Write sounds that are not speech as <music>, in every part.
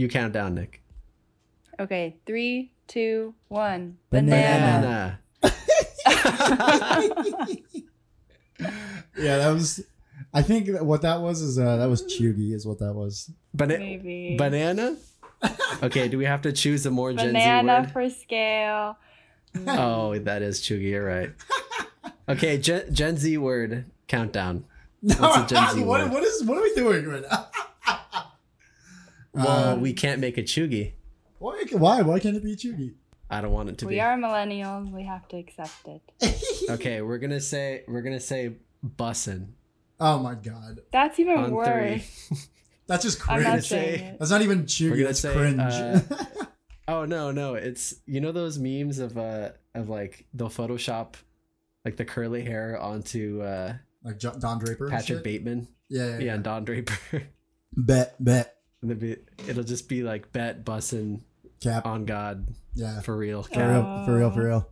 You count down, Nick. Okay, three, two, one. Banana. Banana. <laughs> Yeah, that was. I think what that was is uh, that was Cheugy is what that was. Bana- Maybe. banana. Okay, do we have to choose a more Gen Z Banana for scale. <laughs> Oh, that is Cheugy. You're right. Okay, Gen, Gen Z word countdown. <laughs> What's a Gen Z what, word? what is what are we doing right now? Well, Uh, we can't make a Cheugy. why, why why can't it be Cheugy? I don't want it to We be. We are millennials. We have to accept it. <laughs> Okay, we're gonna say we're gonna say bussin Oh my god, That's even on worse. three. <laughs> that's just I'm cringe. not say- it. That's not even We're Cheugy. gonna That's say, cringe. uh, <laughs> Oh no, no, it's you know those memes of uh of like they'll Photoshop like the curly hair onto uh like Jo- Don Draper. Patrick shit? Bateman. Yeah, yeah, Yeah, yeah. and Don Draper. Bet, bet, and it'll, just be like bet bussin cap. on God yeah, for real. for real, for real, for real.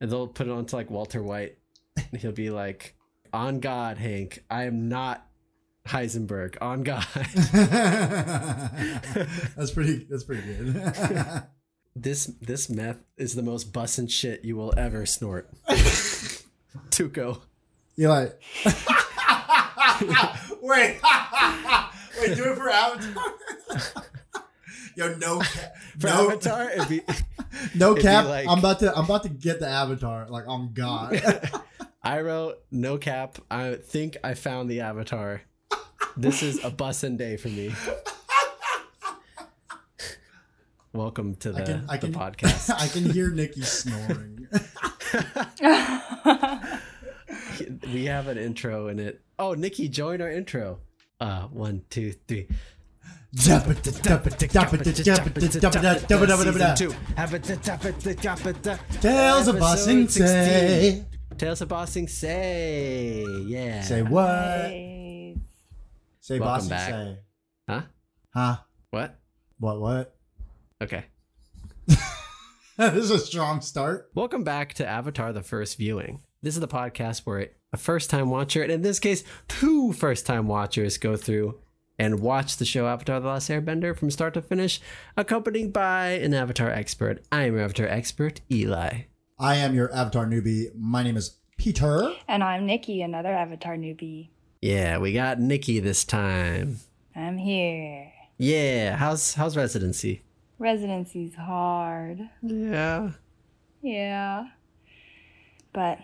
And they'll put it onto like Walter White. And he'll be like, On God, Hank, I am not Heisenberg. On God. <laughs> that's pretty. That's pretty good. <laughs> this this meth is the most bussin' shit you will ever snort. <laughs> Tuco. Eli. wait, wait, do it for Avatar. <laughs> Yo, no, cap, <laughs> For no, Avatar, it'd be <laughs> no it'd be cap. like- I'm about to, I'm about to get the Avatar. Like, on God. I wrote no cap. I think I found the avatar. This is a bussin' day for me. Welcome to the, I can, I the can, podcast. I can hear Nikki snoring. we have an intro in it. Oh, Nikki, join our intro. Uh, one, two, three. Tales Tales of Ba Sing Se. Tales of Ba Sing Se. Yeah. Say what? Nice. Say Welcome Bossing back. Say. Huh? Huh? What? What? What? Okay. <laughs> this is a strong start. Welcome back to Avatar the First Viewing. This is the podcast where a first time watcher, and in this case, two first time watchers, go through and watch the show Avatar The Last Airbender from start to finish, accompanied by an Avatar expert. I am your Avatar expert, Eli. I am your Avatar newbie. My name is Peter. And I'm Nikki, another Avatar newbie. Yeah, we got Nikki this time. I'm here. Yeah, how's how's residency? Residency's hard. Yeah. Yeah. But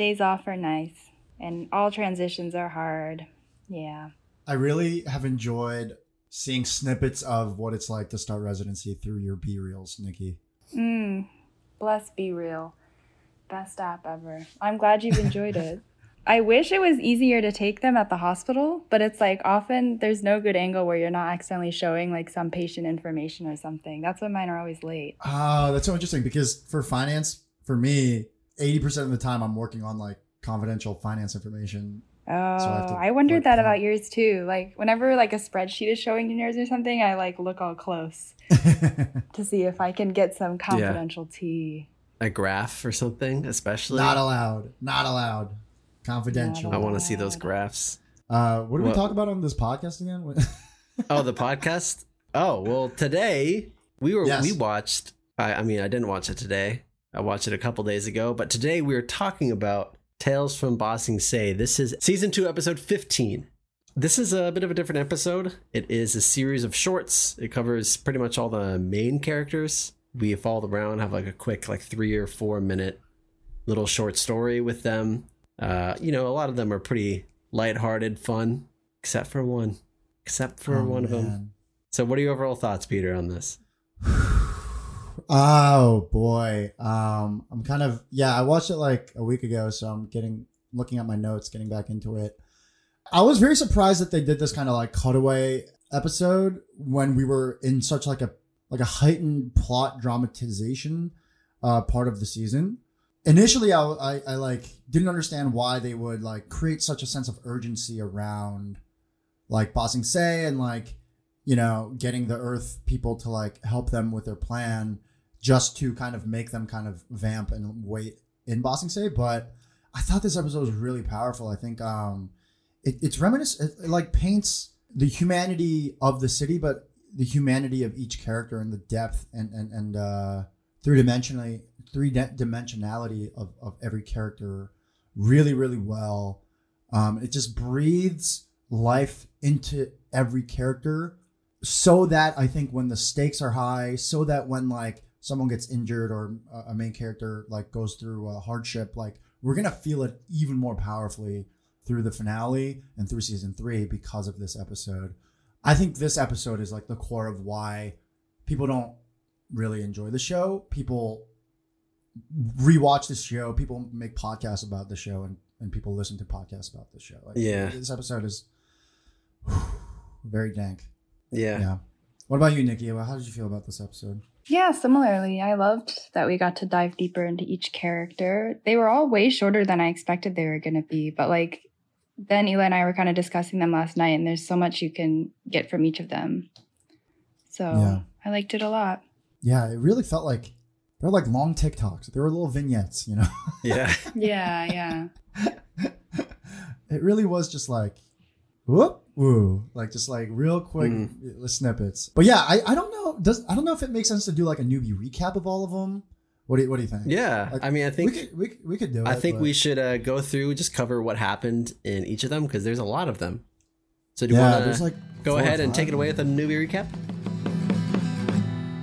days off are nice. And all transitions are hard. Yeah. I really have enjoyed seeing snippets of what it's like to start residency through your BeReals, Nikki. Mm. Bless BeReal. Best app ever. I'm glad you've enjoyed it. <laughs> I wish it was easier to take them at the hospital, but it's like often there's no good angle where you're not accidentally showing like some patient information or something. That's why mine are always late. Oh, that's so interesting because for finance, for me, 80% of the time I'm working on like confidential finance information. Oh, have to, I wondered like, that count. about yours too. Like whenever like a spreadsheet is showing in yours or something, I like look all close <laughs> to see if I can get some confidential tea. A graph or something, especially. Not allowed. Not allowed. Confidential. I want to see those graphs. Uh, what did we talk about on this podcast again? <laughs> Oh, the podcast. Oh well, today we were Yes. we watched. I, I mean, I didn't watch it today. I watched it a couple days ago, but today we are talking about Tales from Ba Sing Se. This is season two, episode fifteen. This is a bit of a different episode. It is a series of shorts. It covers pretty much all the main characters. We follow them around, have like a quick, like three or four minute little short story with them. Uh, you know, a lot of them are pretty lighthearted, fun, except for one. Except for Oh, one of them. So, what are your overall thoughts, Peter, on this? <sighs> <sighs> <sighs> Oh boy. Um, I'm kind of yeah. I watched it like a week ago, so I'm getting looking at my notes, getting back into it. I was very surprised that they did this kind of like cutaway episode when we were in such like a like a heightened plot dramatization uh, part of the season. Initially, I, I I like didn't understand why they would like create such a sense of urgency around like Ba Sing Se and like you know getting the Earth people to like help them with their plan just to kind of make them kind of vamp and wait in Ba Sing Se. But I thought this episode was really powerful. I think um, it, it's reminiscent, it like paints the humanity of the city, but the humanity of each character and the depth and and and uh, three dimensionally three dimensionality of of every character really really well. Um, it just breathes life into every character so that I think when the stakes are high, so that when like someone gets injured or uh, a main character like goes through a hardship, like we're gonna feel it even more powerfully through the finale and through season three because of this episode. I think this episode is like the core of why people don't really enjoy the show. People rewatch the show. People make podcasts about the show, and and people listen to podcasts about the show. Like, yeah, this episode is <sighs> very dank. Yeah. Yeah. What about you, Nikki? How did you feel about this episode? Yeah, similarly, I loved that we got to dive deeper into each character. They were all way shorter than I expected they were going to be, but like then Eli and I were kind of discussing them last night, and there's so much you can get from each of them. So yeah. I liked it a lot. Yeah, it really felt like they're like long TikToks. They were little vignettes, you know? Yeah. <laughs> yeah, yeah. <laughs> it really was just like, whoop, woo, like just like real quick mm. snippets. But yeah, I, I don't know. Does I don't know if it makes sense to do like a newbie recap of all of them. What do you, what do you think? Yeah, like, I mean, I think we could we, we could do it. I think but... we should uh, go through just cover what happened in each of them because there's a lot of them. So do you want to like go ahead and take it away with a newbie recap?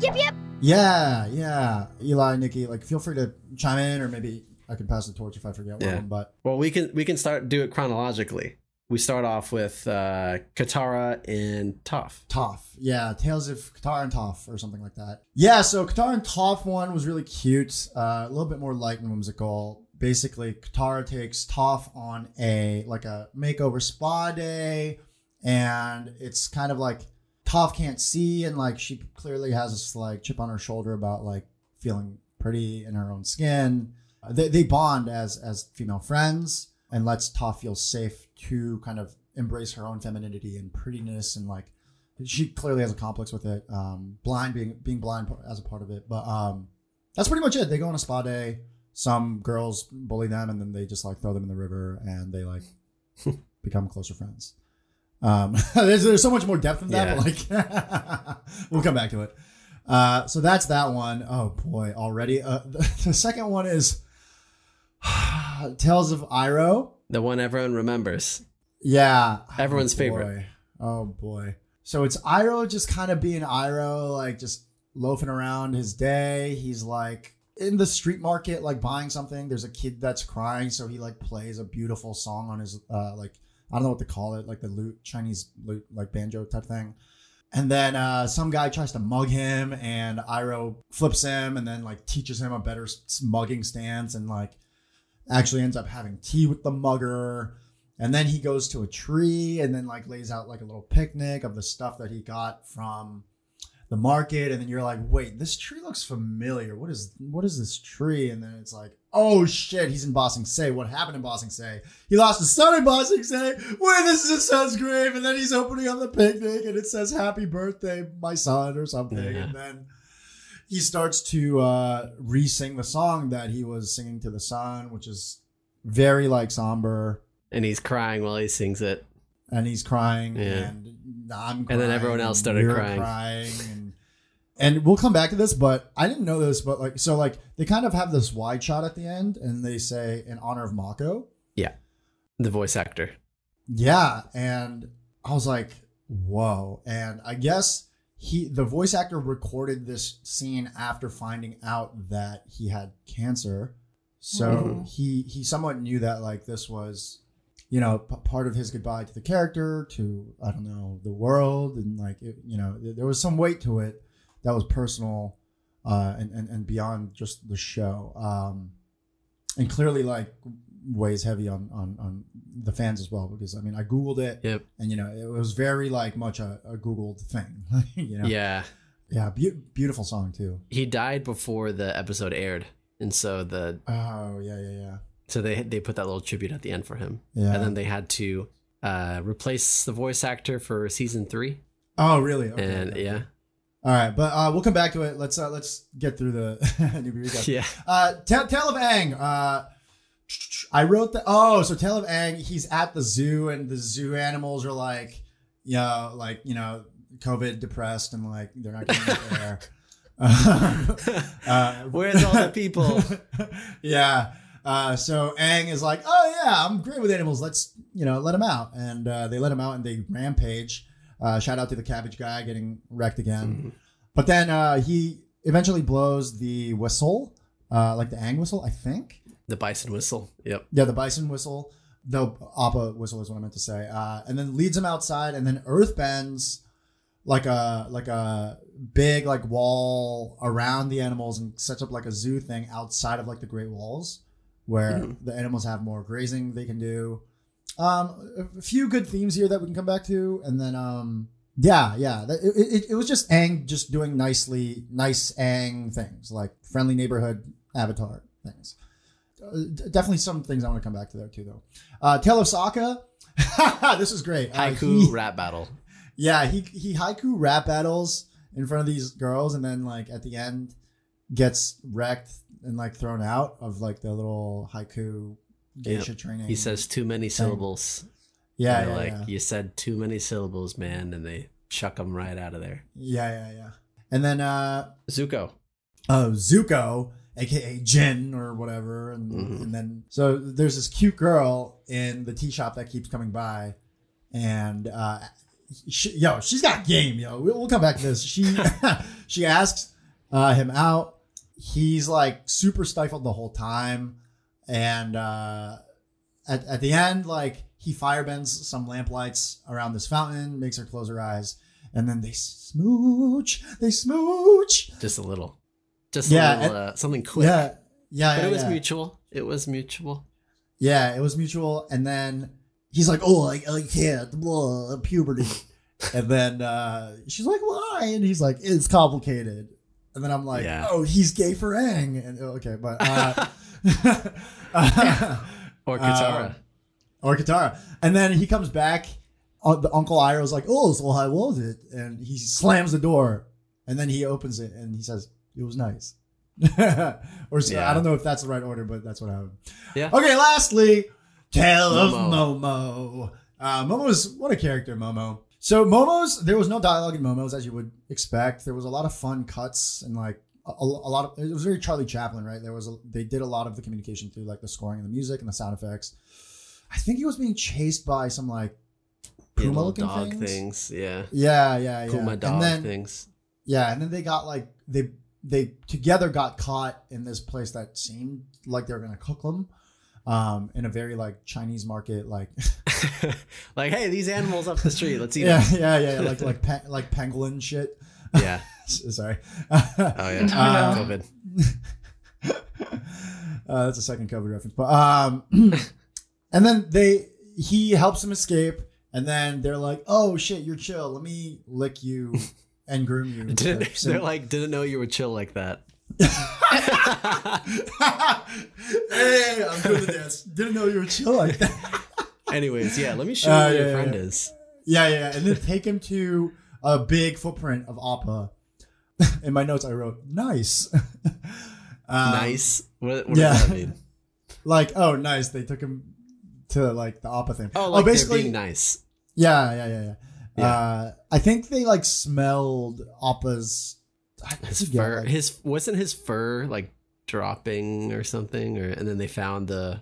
Yep, yep. Yeah, yeah. Eli, Nikki, like feel free to chime in, or maybe I can pass the torch if I forget yeah. one. But well, we can we can start do it chronologically we start off with uh, Katara and Toph. Toph, yeah, Tales of Katara and Toph, or something like that. Yeah, so Katara and Toph one was really cute, uh, a little bit more light and whimsical. Basically, Katara takes Toph on a like a makeover spa day, and it's kind of like Toph can't see, and like she clearly has this like chip on her shoulder about like feeling pretty in her own skin. They, they bond as as female friends and lets Ta feel safe to kind of embrace her own femininity and prettiness and like she clearly has a complex with it. Um, blind being being blind as a part of it, but um, that's pretty much it. They go on a spa day. Some girls bully them, and then they just like throw them in the river, and they like <laughs> become closer friends. Um, <laughs> there's, there's so much more depth in that, yeah. but like <laughs> we'll come back to it. Uh, so that's that one. Oh boy, already. Uh, the, the second one is <sighs> Tales of Iroh. The one everyone remembers. Yeah. Everyone's oh, favorite. Oh boy. So it's Iroh just kind of being Iroh, like just loafing around his day. He's like in the street market, like buying something. There's a kid that's crying, so he like plays a beautiful song on his uh like I don't know what to call it, like the lute Chinese lute, like banjo type thing. And then uh, some guy tries to mug him, and Iroh flips him, and then like teaches him a better mugging stance, and like actually ends up having tea with the mugger. And then he goes to a tree and then like lays out like a little picnic of the stuff that he got from the market. And then you're like, wait, this tree looks familiar. What is what is this tree? And then it's like, oh shit, he's in Ba Sing Se. What happened in Ba Sing Se? He lost his son in Ba Sing Se. Where this is his son's grave. And then he's opening up the picnic and it says happy birthday, my son, or something. Yeah. And then he starts to uh, re-sing the song that he was singing to the sun, which is very like somber. And he's crying while he sings it. And he's crying, yeah. and I'm crying, and then everyone else started crying. crying and, and we'll come back to this, but I didn't know this, but like so, like they kind of have this wide shot at the end, and they say in honor of Mako. Yeah, the voice actor. Yeah, and I was like, whoa, and I guess he the voice actor recorded this scene after finding out that he had cancer so mm-hmm. he he somewhat knew that like this was you know p- part of his goodbye to the character to i don't know the world and like it, you know there was some weight to it that was personal uh and and, and beyond just the show um and clearly like weighs heavy on on on the fans as well because I mean I googled it yep. and you know it was very like much a, a googled thing <laughs> you know yeah yeah be- beautiful song too he died before the episode aired and so the oh yeah yeah yeah so they they put that little tribute at the end for him yeah and then they had to uh replace the voice actor for season three. Oh really okay, and okay. yeah all right, but uh, we'll come back to it. Let's uh, let's get through the <laughs> newbie recap. <laughs> Yeah. Uh, Tale, of Aang. Uh, I wrote the oh, so Tale of Aang, he's at the zoo and the zoo animals are like, you know, like, you know, COVID depressed and like they're not getting air. <laughs> <laughs> uh, Where's all the <laughs> people? yeah. Uh, so Aang is like, oh yeah, I'm great with animals. Let's you know let him out, and uh, they let him out and they rampage. Uh, shout out to the cabbage guy getting wrecked again, Mm-hmm. but then uh, he eventually blows the whistle, uh, like the Aang whistle, I think. The bison whistle. Yep. Yeah, the bison whistle, the Appa whistle is what I meant to say, uh, and then leads him outside, and then Earth bends like a like a big like wall around the animals and sets up like a zoo thing outside of like the Great Walls, where Mhm. the animals have more grazing they can do. Um, a few good themes here that we can come back to, and then um, yeah, yeah, it, it, it was just Aang just doing nicely, nice Aang things like friendly neighborhood avatar things. Uh, definitely some things I want to come back to there too, though. Uh, Tale of Sokka. <laughs> this is great. Uh, Haiku he- rap battle. yeah, he he haiku rap battles in front of these girls, and then like at the end gets wrecked and like thrown out of like the little haiku geisha training. He says too many syllables. "Yeah, yeah, like yeah. you said too many syllables, man, and they chuck him right out of there. yeah, yeah, yeah." And then uh, Zuko. Oh, Zuko, aka Jin or whatever, and, Mhm. and then so there's this cute girl in the tea shop that keeps coming by, and uh, she, yo, she's got game, yo. We'll, we'll come back to this. She <laughs> <laughs> she asks uh, him out. He's like super stifled the whole time, and uh, at at the end, like he firebends some lamplights around this fountain, makes her close her eyes, and then they smooch. They smooch. Just a little. Just Yeah, a little, uh, something quick. Yeah, yeah, But yeah, it was yeah. mutual. It was mutual. Yeah, it was mutual. And then he's like, "Oh, I, I can't, blah, puberty." <laughs> and then uh, she's like, "Why?" And he's like, "It's complicated." And then I'm like, Yeah. "Oh, he's gay for Aang." And okay, but uh, uh, <laughs> <laughs> Or Katara. or Katara. And then he comes back. Uh, the Uncle Iroh's like, "Oh, so how was it?" And he slams the door, and then he opens it and he says, "It was nice." <laughs> or so, Yeah. I don't know if that's the right order, but that's what happened. Yeah. Okay, lastly, Tale of Momo. Momo. Uh, Momo's what a character, Momo. So Momo's there was no dialogue in Momo's as you would expect. There was a lot of fun cuts and like a, a lot of it was very Charlie Chaplin, right? There was a, they did a lot of the communication through like the scoring and the music and the sound effects. I think he was being chased by some like Puma looking dog things. things. Yeah. Yeah, yeah, yeah. Puma dog and then, things. Yeah, and then they got like they they together got caught in this place that seemed like they were gonna cook them. Um, in a very like Chinese market, like <laughs> like, hey, these animals up the street. Let's eat yeah, them. yeah, <laughs> yeah, yeah, like like pe- like pangolin shit. Yeah. <laughs> Sorry. Oh yeah. Uh, COVID. uh, that's a second COVID reference, but um, <clears throat> and then they he helps them escape, and then they're like, "Oh shit, you're chill. Let me lick you and groom you." Didn't, So- they're like, didn't know you were chill like that. <laughs> hey, I'm doing the dance. Didn't know you were chill like that. <laughs> Anyways, yeah. Let me show Uh, you yeah, your yeah, friend yeah. is. Yeah, yeah, and then take him to a big footprint of Appa. <laughs> In my notes, I wrote "nice." Um, nice. What, what yeah. does that mean? Like, oh, nice. They took him to like the Appa thing. Oh, like basically, being nice. yeah, yeah, yeah, yeah. Yeah. Uh, I think they like smelled Appa's. His forget, fur. like- His wasn't his fur like dropping or something, or and then they found the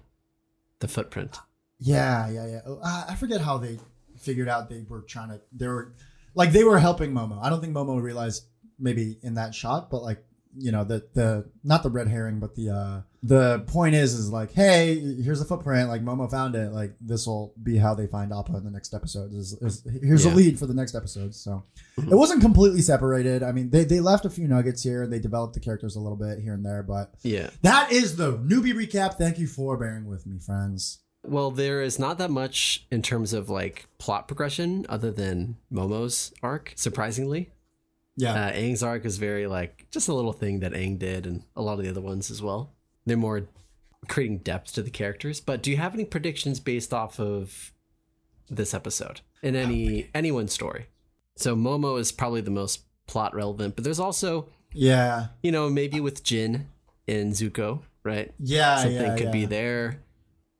the footprint. Yeah, yeah, yeah. I I forget how they figured out they were trying to. They were like they were helping Momo. I don't think Momo realized maybe in that shot, but like you know the the not the red herring, but the uh the point is is like hey here's the footprint like Momo found it like this will be how they find Appa in the next episode. Is, is here's Yeah. a lead for the next episode. So Mhm. it wasn't completely separated. I mean they they left a few nuggets here and they developed the characters a little bit here and there, but Yeah. that is the newbie recap. Thank you for bearing with me, friends. Well, there is not that much in terms of like plot progression other than Momo's arc, surprisingly. Yeah. Uh, Aang's arc is very like just a little thing that Aang did, and a lot of the other ones as well. They're more creating depth to the characters. But do you have any predictions based off of this episode in any anyone's story? So Momo is probably the most plot relevant, but there's also yeah. you know maybe with Jin and Zuko, right? Yeah, Something yeah, could be there.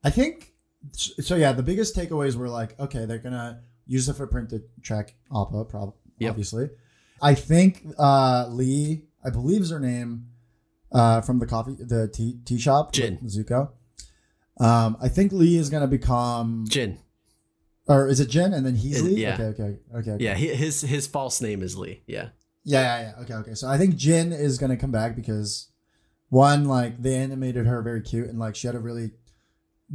I think so. Yeah, the biggest takeaways were like, okay, they're gonna use the footprint to track Appa, prob- Yep. obviously. I think uh, Lee, I believe is her name, uh, from the coffee, the tea, tea shop, Jin. Zuko. Um, I think Lee is gonna become, Jin. or is it Jin and then he's Lee? yeah. Okay, okay, okay. okay. Yeah, he, his his false name is Lee. Yeah. Yeah, yeah, yeah. Okay, okay. So I think Jin is gonna come back because one, like they animated her very cute and like she had a really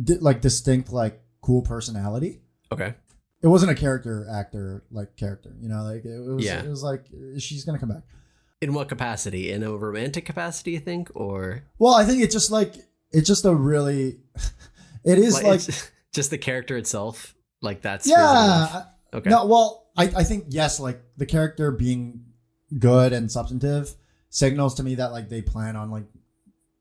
di- like distinct, like cool personality. Okay. It wasn't a character actor like character, you know, like it was. Yeah. It was like she's gonna come back. In what capacity? In a romantic capacity, you think, or Well, I think it's just like it's just a really. <laughs> It is like, like, <laughs> just the character itself? Like that's yeah. Okay. No, well, I, I think yes, like the character being good and substantive signals to me that like they plan on like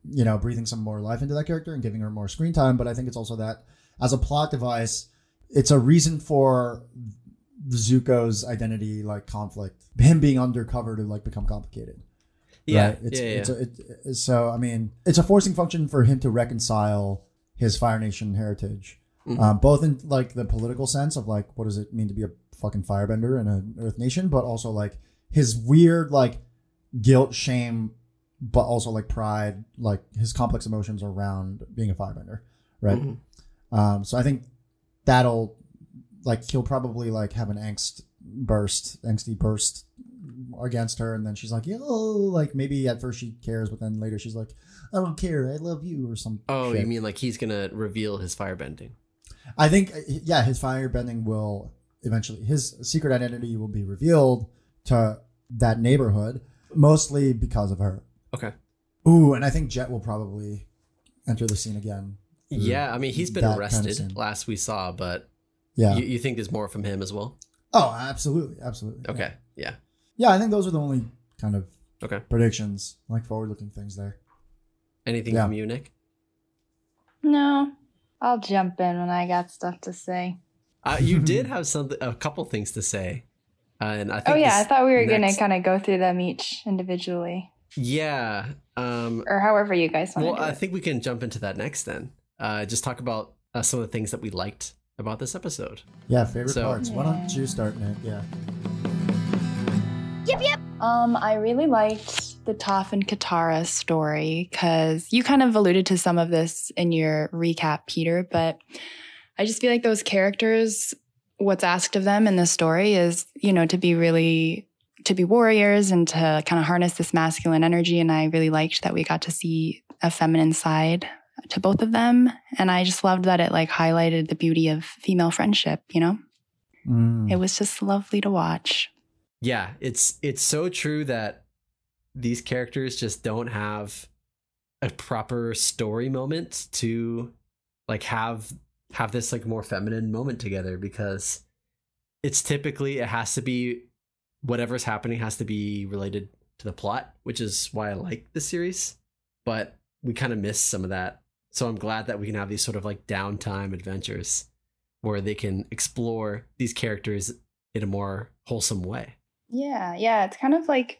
you know breathing some more life into that character and giving her more screen time. But I think it's also that as a plot device, it's a reason for Zuko's identity like conflict, him being undercover to like become complicated. yeah. right? It's, yeah. Yeah. It's a, it, it- so I mean, it's a forcing function for him to reconcile his Fire Nation heritage, Mhm. um, both in like the political sense of like what does it mean to be a fucking firebender in an Earth Nation, but also like his weird like guilt, shame, but also like pride, like his complex emotions around being a firebender, right? Mhm. Um, so I think that'll like he'll probably like have an angst burst, angsty burst against her, and then she's like, "Yo," like maybe at first she cares, but then later she's like, "I don't care, I love you," or some. Oh, shit. you mean like he's gonna reveal his firebending? I think yeah, his firebending will eventually his secret identity will be revealed to that neighborhood, mostly because of her. Okay. Ooh, and I think Jet will probably enter the scene again. Through Yeah, I mean he's been that kind of arrested scene. last we saw, but Yeah. you, you think there's more from him as well? oh, absolutely, absolutely. Okay. Yeah. Yeah, I think those are the only kind of Okay. predictions, like forward-looking things there. Anything Yeah. from you, Nick? No, I'll jump in when I got stuff to say. Uh, you <laughs> did have something, a couple things to say, uh, and I think. Oh yeah, I thought we were next- gonna kind of go through them each individually, Yeah. Um, or however you guys want well, do I it. think we can jump into that next then. Uh, just talk about uh, some of the things that we liked about this episode. Yeah, favorite So- parts. Why don't you start, Nick? Yeah. Yep, yep. Um, I really liked the Toph and Katara story because you kind of alluded to some of this in your recap, Peter, but I just feel like those characters, what's asked of them in the story is, you know, to be really to be warriors and to kind of harness this masculine energy. And I really liked that we got to see a feminine side to both of them. And I just loved that it like highlighted the beauty of female friendship, you know? Mm. It was just lovely to watch. Yeah, it's it's so true that these characters just don't have a proper story moment to like have have this like more feminine moment together because it's typically it has to be whatever's happening has to be related to the plot, which is why I like this series. But we kind of miss some of that. So I'm glad that we can have these sort of like downtime adventures where they can explore these characters in a more wholesome way. Yeah, yeah. It's kind of like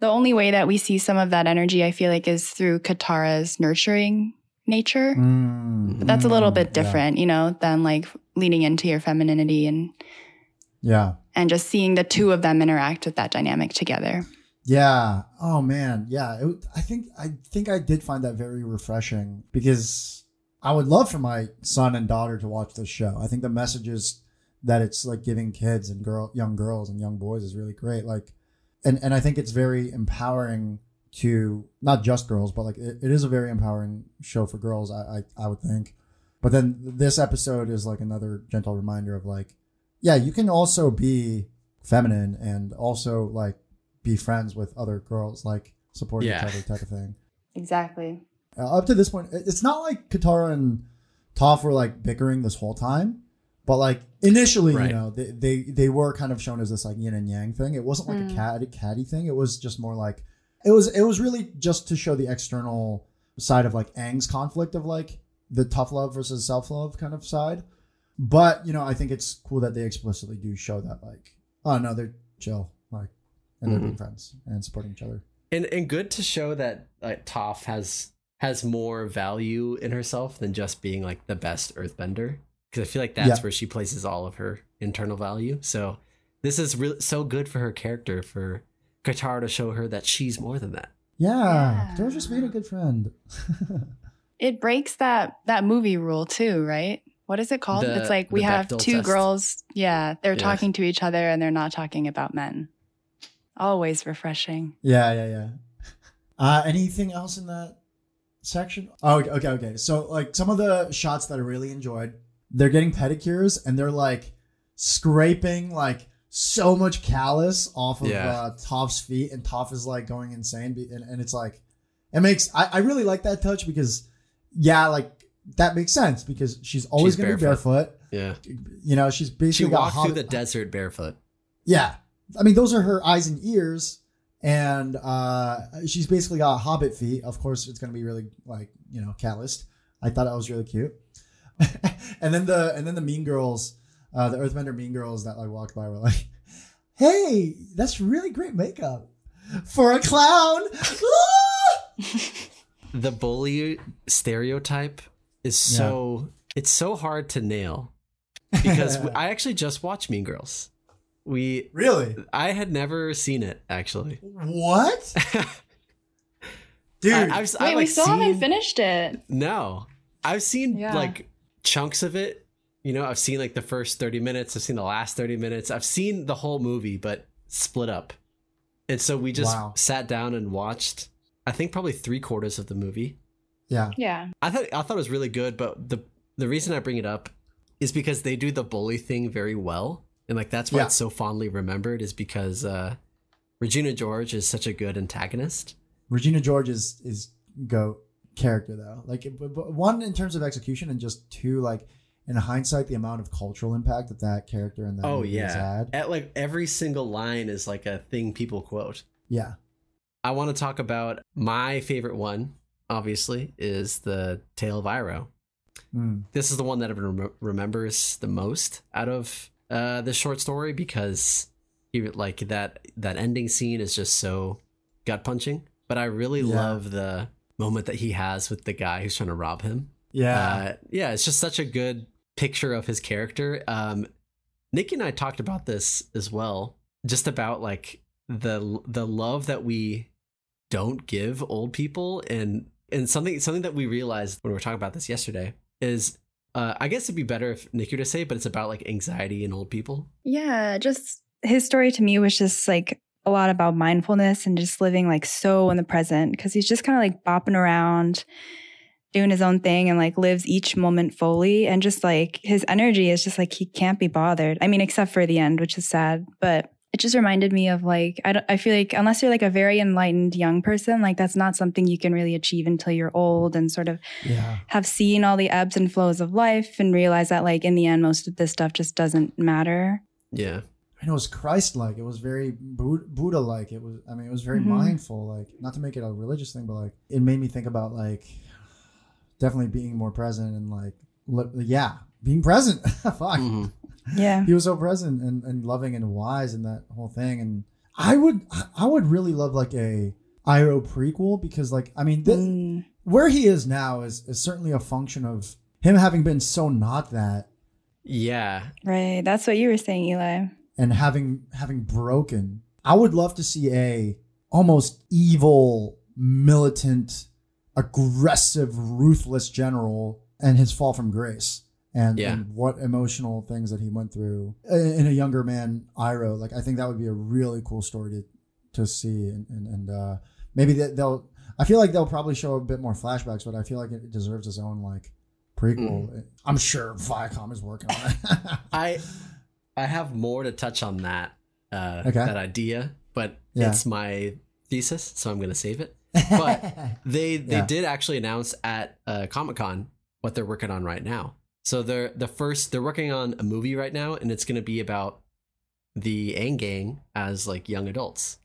the only way that we see some of that energy, I feel like, is through Katara's nurturing nature. Mm. But that's a little bit Yeah. different, you know, than like leaning into your femininity and Yeah. and just seeing the two of them interact with that dynamic together. Yeah. Oh man. Yeah. It, I think I think I did find that very refreshing because I would love for my son and daughter to watch this show. I think the messages that it's like giving kids and girl, young girls and young boys is really great. Like, and and I think it's very empowering to not just girls, but like it, it is a very empowering show for girls. I, I I would think. But then this episode is like another gentle reminder of like, yeah, you can also be feminine and also like be friends with other girls, like support Yeah. each other type of thing. Exactly. Uh, up to this point, it's not like Katara and Toph were like bickering this whole time, but like initially, Right. you know, they, they they were kind of shown as this like yin and yang thing. It wasn't like Mm. a catty catty thing. It was just more like it was it was really just to show the external side of like Aang's conflict of like the tough love versus self love kind of side. But you know, I think it's cool that they explicitly do show that like, oh no, they're chill, like, and they're being friends and supporting each other. and and good to show that like Toph has has more value in herself than just being like the best earthbender because I feel like that's Yeah. where she places all of her internal value. So this is really so good for her character for Katara to show her that she's more than that. Yeah, Yeah. they're just being a good friend. <laughs> It breaks that that movie rule too, right? What is it called? The- it's like we have two test. girls. Yeah, they're Yeah. talking to each other and they're not talking about men. Always refreshing. yeah, yeah, yeah. Uh, anything else in that section? Oh, okay, okay, okay. So, like, some of the shots that I really enjoyed, they're getting pedicures and they're like scraping like so much callus off of Yeah. uh, Toph's feet, and Toph is like going insane. And, and it's like, it makes I, I really like that touch because, yeah, like that makes sense because she's always She's gonna barefoot. be barefoot. Yeah. You know, she's basically She walked through the desert barefoot. Yeah. I mean, those are her eyes and ears. And uh, she's basically got hobbit feet. Of course, it's going to be really, like, you know, calloused. I thought that was really cute. <laughs> and then the and then the mean girls, uh, the Earthbender mean girls that like walked by were like, "Hey, that's really great makeup for a clown." <laughs> The bully stereotype is so it's so hard to nail because I actually just watched Mean Girls. We really? I had never seen it actually. What, <laughs> dude? I, I've, Wait, I've, we still seen, haven't finished it. No, I've seen Yeah. like chunks of it. You know, I've seen like the first thirty minutes. I've seen the last thirty minutes. I've seen the whole movie, but split up. And so we just Wow. sat down and watched. I think probably three quarters of the movie. yeah, Yeah. I thought I thought it was really good, but the the reason I bring it up is because they do the bully thing very well, and like that's why Yeah. it's so fondly remembered. Is because uh, Regina George is such a good antagonist. Regina George is is goat character though. Like one in terms of execution, and just two like in hindsight, the amount of cultural impact that that character and that Oh yeah, had. At, like every single line is like a thing people quote. Yeah, I want to talk about my favorite one. Obviously, is the Tale of Iroh. Mm. This is the one that everyone rem- remembers the most out of uh, the short story because he like that that ending scene is just so gut punching. But I really Yeah. love the moment that he has with the guy who's trying to rob him. yeah, Uh, yeah, it's just such a good picture of his character. Um, Nikki and I talked about this as well, just about like the the love that we don't give old people, and and something something that we realized when we were talking about this yesterday is. Uh, I guess it'd be better if Nikki were to say, but it's about like anxiety in old people. Yeah, just his story to me was just like a lot about mindfulness and just living like so in the present because he's just kind of like bopping around doing his own thing and like lives each moment fully and just like his energy is just like he can't be bothered. I mean, except for the end, which is sad, but it just reminded me of like I don't I feel like unless you're like a very enlightened young person, like that's not something you can really achieve until you're old and sort of yeah, have seen all the ebbs and flows of life and realize that like in the end most of this stuff just doesn't matter. Yeah, and it was Christ-like. It was very Buddha-like. It was. I mean, it was very Mhm. mindful. Like not to make it a religious thing, but like it made me think about like definitely being more present and like li- yeah, being present. <laughs> Fuck. Mhm. Yeah. <laughs> he was so present and, and loving and wise in that whole thing and i would i would really love like a Iroh prequel because like i mean th- Mm. where he is now is, is certainly a function of him having been so not that yeah, Right. That's what you were saying, Eli. and having having broken i would love to see a almost evil militant aggressive ruthless general and his fall from grace and, Yeah. and what emotional things that he went through in a younger man Iroh like i think that would be a really cool story to to see and and, and uh maybe they'll i feel like they'll probably show a bit more flashbacks but i feel like it deserves its own like prequel i'm sure viacom is working on it <laughs> I I have more to touch on that uh, Okay. that idea, but Yeah. it's my thesis, so I'm going to save it. <laughs> But they they Yeah. did actually announce at uh, Comic Con what they're working on right now. So they're the first they're working on a movie right now, and it's going to be about the Aang gang as like young adults.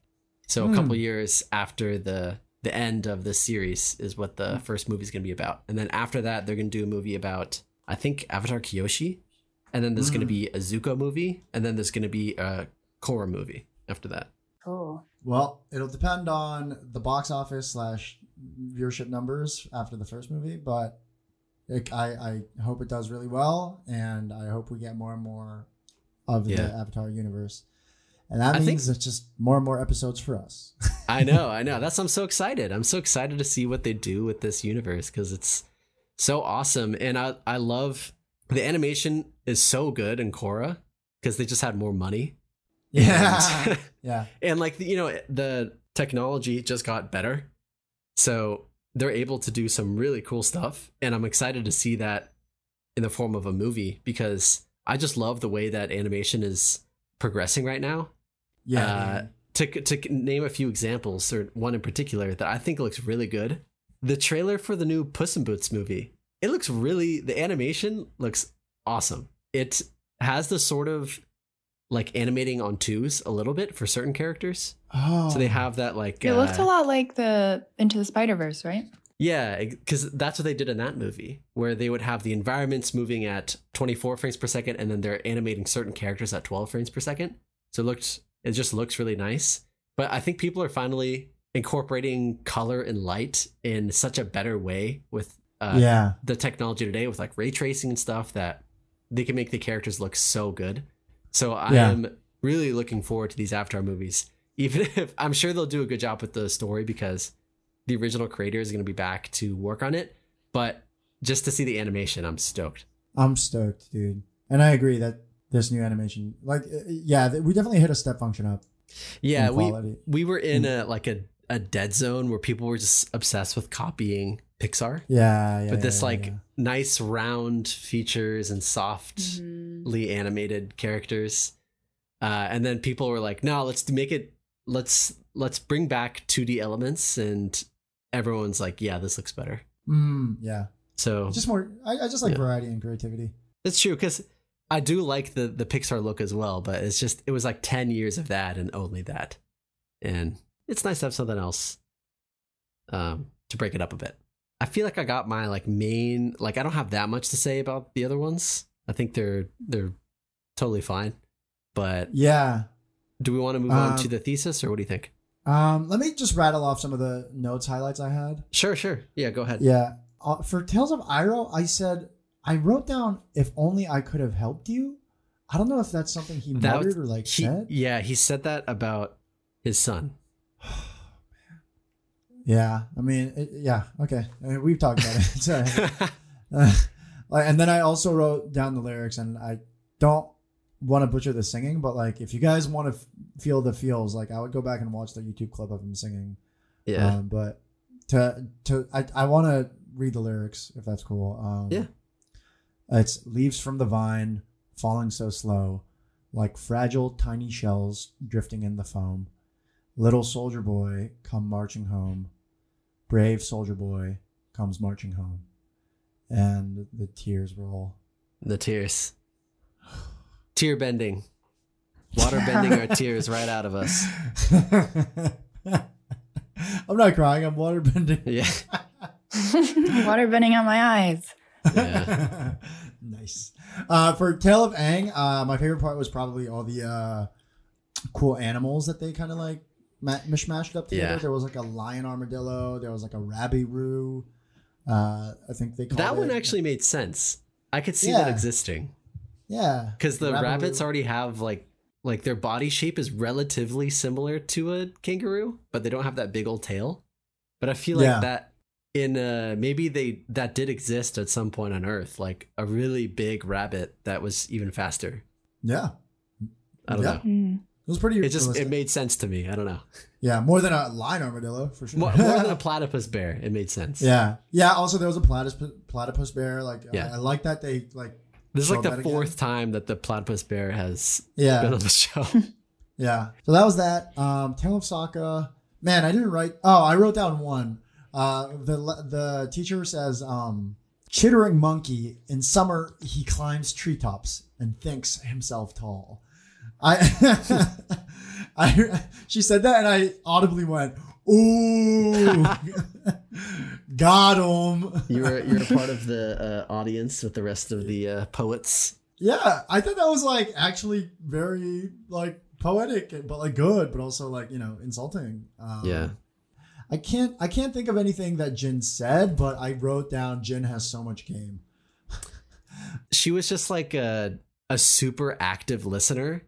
So a Hmm. couple years after the the end of the series is what the Hmm. first movie is going to be about, and then after that they're going to do a movie about I think Avatar Kyoshi, and then there's going to Hmm. be a Zuko movie, and then there's going to be a Korra movie after that. Cool. Well, it'll depend on the box office slash viewership numbers after the first movie, but it, I, I hope it does really well, and I hope we get more and more of the Avatar universe. and that I means think- it's just more and more episodes for us. <laughs> I know, I know. That's I'm so excited. I'm so excited to see what they do with this universe because it's so awesome, and I I love the animation is so good in Korra because they just had more money. yeah, And- <laughs> <laughs> yeah, and like you know the technology just got better so they're able to do some really cool stuff and i'm excited to see that in the form of a movie because i just love the way that animation is progressing right now. Yeah. Uh, to to name a few examples or one in particular that i think looks really good. The trailer for the new puss in boots movie it looks really the animation looks awesome. It has the sort of like animating on twos a little bit for certain characters oh, so they have that like It looks uh, a lot like the Into the Spider Verse, right? Yeah, because that's what they did in that movie, where they would have the environments moving at 24 frames per second, and then they're animating certain characters at 12 frames per second. So it looks, it just looks really nice. But I think people are finally incorporating color and light in such a better way with uh, yeah, the technology today, with like ray tracing and stuff, that they can make the characters look so good. So I Yeah. am really looking forward to these Avatar movies. <laughs> Even if I'm sure they'll do a good job with the story because the original creator is going to be back to work on it. But just to see the animation, I'm stoked. I'm stoked, dude. And I agree that this new animation, like, uh, yeah, we definitely hit a step function up. Yeah, we we were in a like a a dead zone where people were just obsessed with copying Pixar. Yeah, yeah. but this yeah, like yeah. nice round features and softly Mm-hmm. animated characters uh, and then people were like no let's make it let's let's bring back 2d elements and everyone's like yeah this looks better Mm, yeah. so Just more. I, I just like Yeah. variety and creativity. it's true because i do like the the pixar look as well but it's just it was like 10 years of that and only that and it's nice to have something else um to break it up a bit i feel like i got my like main like i don't have that much to say about the other ones i think they're they're totally fine but Yeah. do we want to move on Um, to the thesis or what do you think Um, let me just rattle off some of the notes highlights I had. sure sure yeah go ahead Yeah. Uh, for Tales of Iroh, I said I wrote down if only I could have helped you. I don't know if that's something he That muttered was- or like he, said. yeah he said that about his son <sighs> Yeah. I mean, it, yeah. Okay. I mean, we've talked about it. <laughs> <laughs> Uh, like, and then I also wrote down the lyrics, and I don't want to butcher the singing, but like, if you guys want to f- feel the feels, like, I would go back and watch the YouTube clip of him singing. yeah Um, but to to I, I want to read the lyrics if that's cool. Um, Yeah. It's leaves from the vine falling so slow, like fragile tiny shells drifting in the foam. Little soldier boy come marching home. Brave soldier boy comes marching home. And the tears roll. the tears tear bending water bending our tears right out of us <laughs> I'm not crying. I'm water bending. yeah <laughs> Water bending on my eyes. Yeah. <laughs> nice. Uh, for Tale of Aang, uh, my favorite part was probably all the uh, cool animals that they kind of like ma- mishmashed up together. Yeah. There was like a lion armadillo. There was like a rabbit-roo. Uh, I think they called that one it- actually made sense i could see that existing Yeah. because the Rabbit-roo. rabbits already have like like their body shape is relatively similar to a kangaroo but they don't have that big old tail but i feel like Yeah. that in uh maybe they that did exist at some point on earth like a really big rabbit that was even faster Yeah. i don't Yeah. know Mm. It was pretty. it just realistic. it made sense to me i don't know yeah, more than a lion armadillo for sure. more, more than a <laughs> platypus bear it made sense yeah, yeah. Also, there was a platypus platypus bear. Like, Yeah. I, I like that they like. this is like the that again. fourth time that the platypus bear has Yeah, been on the show <laughs> <laughs> Yeah. So that was that. Um, Tale of Sokka. Man, I didn't write. Oh, I wrote down one. Uh, the the teacher says, um, "Chittering monkey in summer he climbs treetops and thinks himself tall." I, <laughs> I, she said that, and I audibly went, "Ooh, <laughs> got him." you're you're a part of the uh, audience with the rest of the uh, poets Yeah, I thought that was like actually very like poetic, but like good, but also like you know insulting. Um, Yeah. I can't I can't think of anything that Jin said, but I wrote down Jin has so much game. she was just like a a super active listener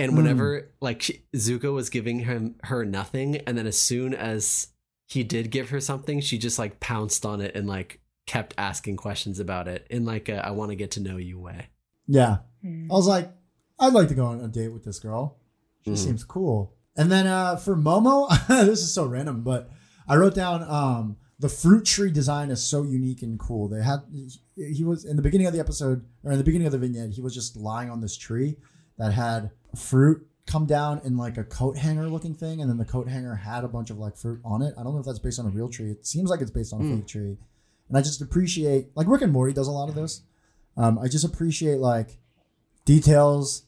And whenever like she, Zuko was giving him her nothing, and then as soon as he did give her something, she just like pounced on it and like kept asking questions about it in like a I want to get to know you way. Yeah. Hmm. I was like, I'd like to go on a date with this girl. She Mhm. seems cool. And then uh, for Momo, <laughs> this is so random, but I wrote down um, the fruit tree design is so unique and cool. They had he was in the beginning of the episode or in the beginning of the vignette, he was just lying on this tree that had fruit come down in like a coat hanger looking thing, and then the coat hanger had a bunch of like fruit on it. I don't know if that's based on a real tree. It seems like it's based on a Hmm. fake tree. And I just appreciate like Rick and Morty does a lot of this. Um, I just appreciate like details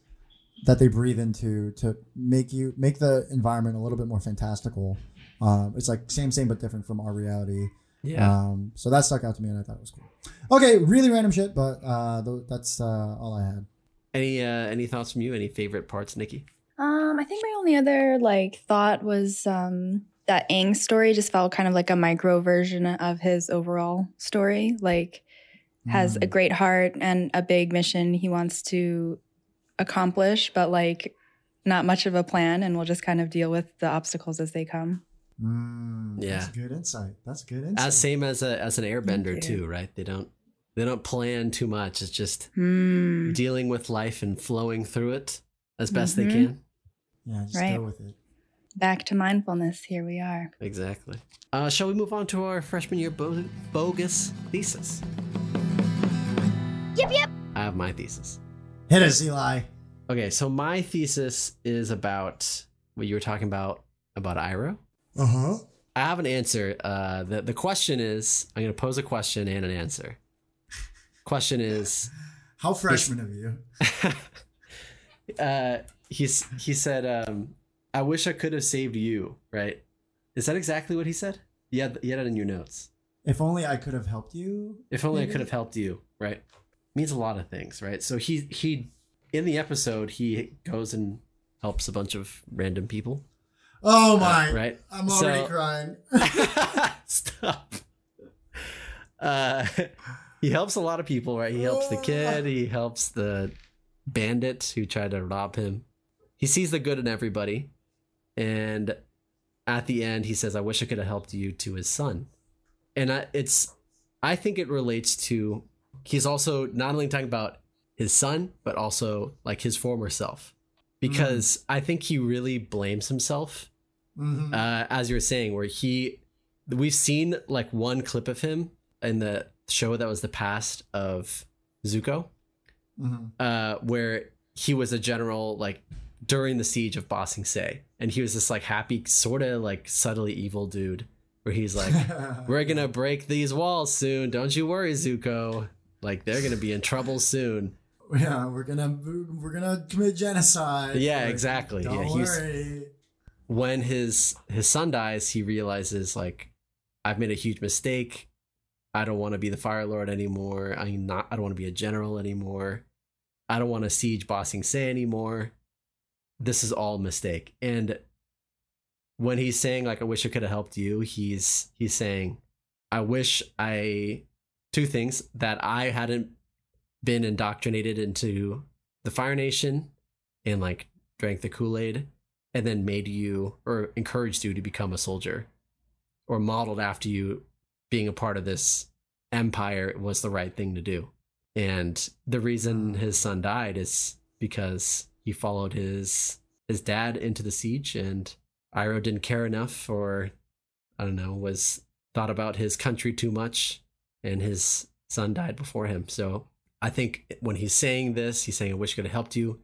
that they breathe into to make you make the environment a little bit more fantastical. Um, it's like same same but different from our reality. Yeah. Um, so that stuck out to me and I thought it was cool. Okay, really random shit, but uh, th- that's uh, all I had. Any uh any thoughts from you? Any favorite parts, Nikki? Um, I think my only other like thought was um that Aang story just felt kind of like a micro version of his overall story. Like has a Mm. great heart and a big mission he wants to accomplish, but like not much of a plan and we'll just kind of deal with the obstacles as they come. Mm, Yeah. that's good insight. That's a good insight. As same as a as an airbender too, right? They don't they don't plan too much. It's just Hmm. dealing with life and flowing through it as best they Mhm. can. yeah, just Right. go with it. Back to mindfulness. Here we are. Exactly. Uh, shall we move on to our freshman year bo- bogus thesis? Yep, yep. I have my thesis. Hit us, Eli. Okay, so my thesis is about what you were talking about about Iroh. Uh huh. I have an answer. Uh, the the question is, I'm going to pose a question and an answer. Question is, How freshman of you. <laughs> uh, he's he said, um, "I wish I could have saved you." Right? Is that exactly what he said? You had, you had it in your notes. If only I could have helped you. If only I could have helped you, right? Means a lot of things, right? So he he in the episode he goes and helps a bunch of random people, Oh uh, my! right? I'm already So- crying. <laughs> Stop. Uh, he helps a lot of people, right? He helps the kid. He helps the bandits who try to rob him. He sees the good in everybody, and at the end, he says, "I wish I could have helped you." To his son, and I, it's, I think it relates to. He's also not only talking about his son, but also like his former self, because I think he really blames himself Mhm. uh, as you're saying, where he, we've seen like one clip of him in the show that was the past of Zuko, Mhm. uh, where he was a general like during the siege of Ba Sing Se, and he was this like happy, sort of like subtly evil dude, where he's like, <laughs> "We're gonna break these walls soon. Don't you worry, Zuko. Like they're gonna be in trouble soon." yeah, we're gonna we're gonna commit genocide. Yeah, Like, exactly. Don't Yeah, worry. when his his son dies, he realizes like I've made a huge mistake. I don't want to be the Fire Lord anymore. I'm not. I don't want to be a general anymore. I don't want to siege bossing Sing Se anymore. This is all mistake. And when he's saying like I wish I could have helped you, he's he's saying I wish I two things that I hadn't been indoctrinated into the Fire Nation and like drank the Kool-Aid and then made you or encouraged you to become a soldier or modeled after you being a part of this empire was the right thing to do. And the reason his son died is because he followed his his dad into the siege and Iroh didn't care enough or I don't know, was thought about his country too much and his son died before him. So I think when he's saying this, he's saying, I wish I could have helped you.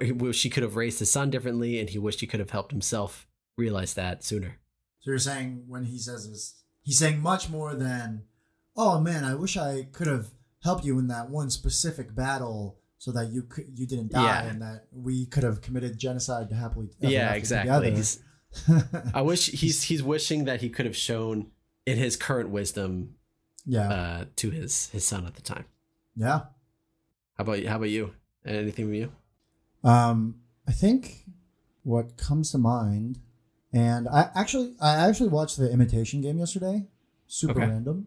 He wish he could have raised his son differently and he wished he could have helped himself realize that sooner. So you're saying when he says this, he's saying much more than, "Oh man, I wish I could have helped you in that one specific battle." So that you could, you didn't die, Yeah. and that we could have committed genocide to happily. yeah, exactly. <laughs> I wish he's he's wishing that he could have shown in his current wisdom yeah, uh, to his his son at the time. yeah. How about how about you? Anything from you? Um, I think what comes to mind, and I actually I actually watched the Imitation Game yesterday. Super Okay. random.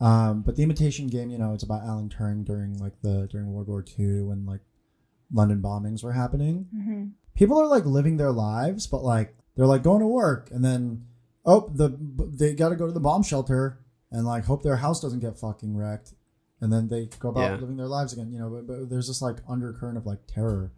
Um, but the Imitation Game, you know, it's about Alan Turing during like the during World War II when like London bombings were happening. hmm people are like living their lives, but like they're like going to work and then oh the they got to go to the bomb shelter and like hope their house doesn't get fucking wrecked, and then they go about Yeah. living their lives again. You know, but, but there's this like undercurrent of like terror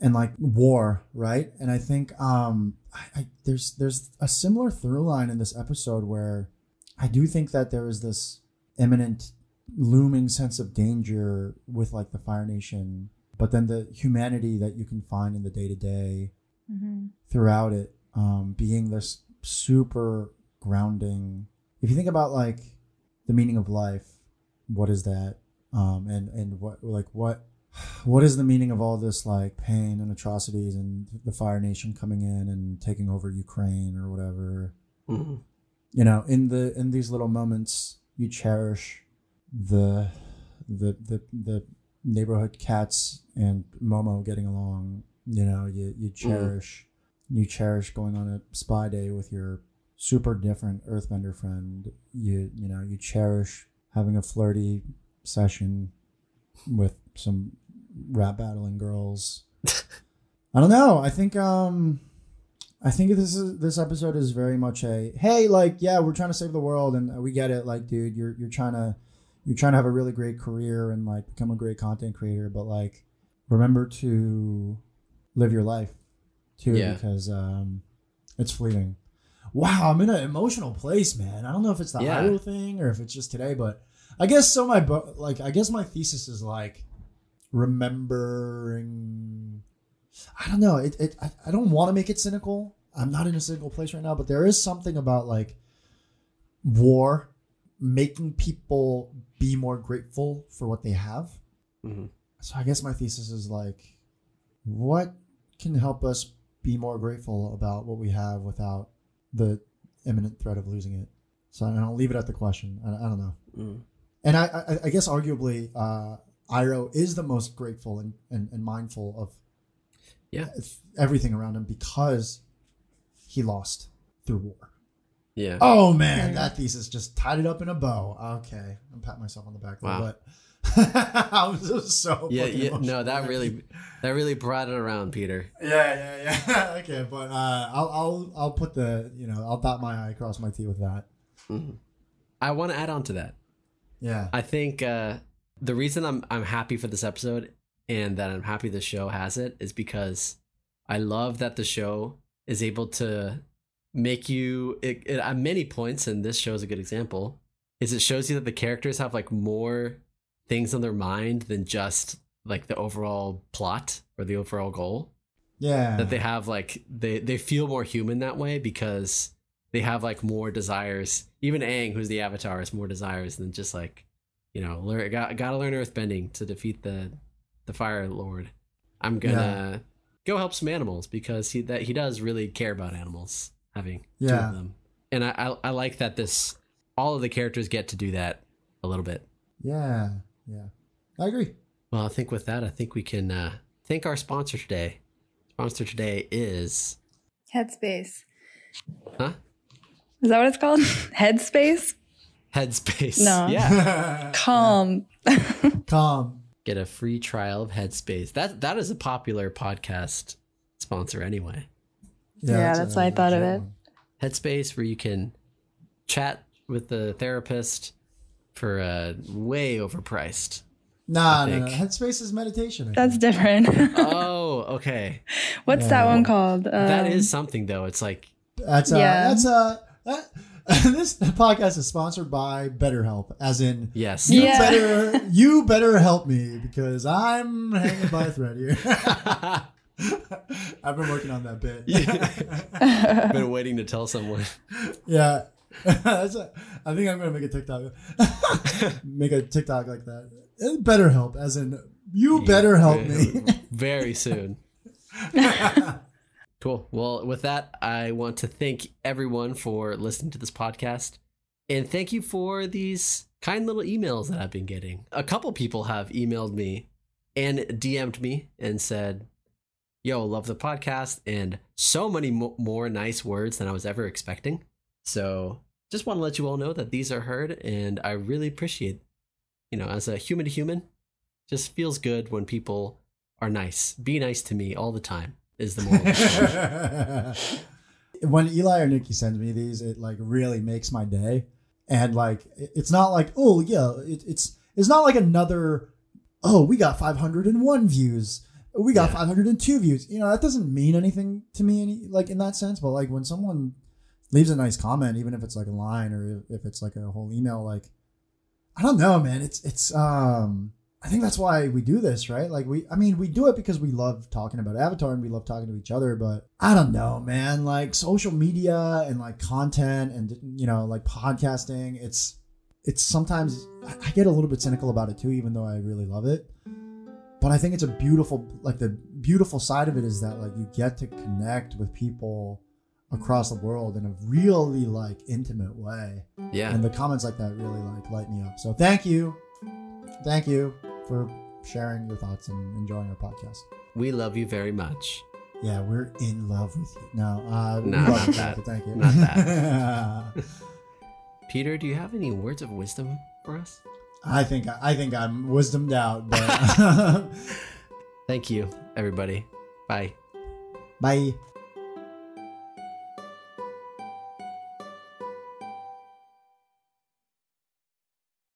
and like war, right? And I think um I, I there's there's a similar through line in this episode where I do think that there is this imminent looming sense of danger with like the Fire Nation, but then the humanity that you can find in the day to day throughout it um, being this super grounding. If you think about like the meaning of life, what is that? Um, and and what like what what is the meaning of all this like pain and atrocities and the Fire Nation coming in and taking over Ukraine or whatever? Mhm. you know in the in these little moments you cherish the the the the neighborhood cats and momo getting along you know you you cherish you cherish going on a spy day with your super different earthbender friend you you know you cherish having a flirty session with some rap battling girls i don't know i think um I think this is this episode is very much a hey, like yeah, we're trying to save the world and we get it. Like, dude, you're you're trying to you're trying to have a really great career and like become a great content creator, but like remember to live your life too Yeah. because um it's fleeting. Wow, I'm in an emotional place, man. I don't know if it's the Yeah. Iroh thing or if it's just today, but I guess so. My bo- like, I guess my thesis is like remembering I don't know. It, it I, I don't want to make it cynical. I'm not in a cynical place right now, but there is something about like war making people be more grateful for what they have. Mhm. So I guess my thesis is like, what can help us be more grateful about what we have without the imminent threat of losing it? So I'll leave it at the question. I, I don't know. Mm. And I, I, I guess arguably, uh, Iroh is the most grateful and, and, and mindful of Yeah. everything around him because he lost through war. Yeah. Oh man, Yeah. that thesis just tied it up in a bow. Okay, I'm patting myself on the back. there, Wow. but <laughs> I was just so yeah, fucking yeah. No, emotional. that really that really brought it around, Peter. Yeah, yeah, yeah. <laughs> okay, but uh, I'll I'll I'll put the you know I'll dot my i cross my t with that. Mhm. I want to add on to that. Yeah. I think uh, the reason I'm I'm happy for this episode and that I'm happy the show has it is because I love that the show is able to make you it, it, at many points, and this show is a good example. Is it shows you that the characters have like more things on their mind than just like the overall plot or the overall goal Yeah. that they have like they they feel more human that way because they have like more desires even Aang who's the avatar has more desires than just like you know learn got, gotta learn earthbending to defeat the the fire lord i'm gonna go help some animals because he that he does really care about animals having two Yeah. of them and I, I i like that this all of the characters get to do that a little bit Yeah. Yeah. I agree. well i think with that i think we can uh thank our sponsor today sponsor today is Headspace. Huh? Is that what it's called? <laughs> Headspace? Headspace. No. <laughs> Yeah. <laughs> Calm. <laughs> Calm. Get a free trial of Headspace. That that is a popular podcast sponsor anyway. Yeah, that's why I thought of it. one. Headspace where you can chat with the therapist for uh way overpriced. Nah, no, no. Headspace is meditation. I That's think. different. oh, okay. What's Yeah. that one called? that Um, is something though. It's like That's a Yeah. that's uh, that, <laughs> this podcast is sponsored by BetterHelp, as in yes. you Yeah. better <laughs> you better help me because I'm hanging by a thread here. <laughs> I've been working on that bit. Yeah. Been waiting to tell someone. yeah. That's a, I think I'm gonna make a TikTok. make a TikTok like that. Uh, Better help, as in you better help me. very soon. Cool. Well, with that, I want to thank everyone for listening to this podcast. And thank you for these kind little emails that I've been getting. A couple people have emailed me and DM'd me and said, Yo, love the podcast, and so many mo- more nice words than I was ever expecting. So just want to let you all know that these are heard, and I really appreciate, you know, as a human to human, just feels good when people are nice. Be nice to me all the time. Is the moral. of the story. <laughs> when Eli or Nikki sends me these, it like really makes my day. And like, it's not like, oh yeah, it, it's it's not like another. Oh, we got 501 views. We got Yeah. 502 views. You know, that doesn't mean anything to me, any like in that sense. But like when someone leaves a nice comment, even if it's like a line or if it's like a whole email, like I don't know, man. It's it's um I think that's why we do this, right? Like we I mean, we do it because we love talking about Avatar and we love talking to each other, but I don't know, man. Like social media and like content and you know, like podcasting, it's it's sometimes I I get a little bit cynical about it too, even though I really love it. But I think it's a beautiful like the beautiful side of it is that like you get to connect with people across the world in a really like intimate way yeah. and the comments like that really like light me up so thank you thank you for sharing your thoughts and enjoying our podcast We love you very much. yeah we're in love with you no uh No, not you, that. thank you Not that <laughs> Peter, do you have any words of wisdom for us? i think i think i'm wisdomed out but <laughs> <laughs> Thank you, everybody. Bye. bye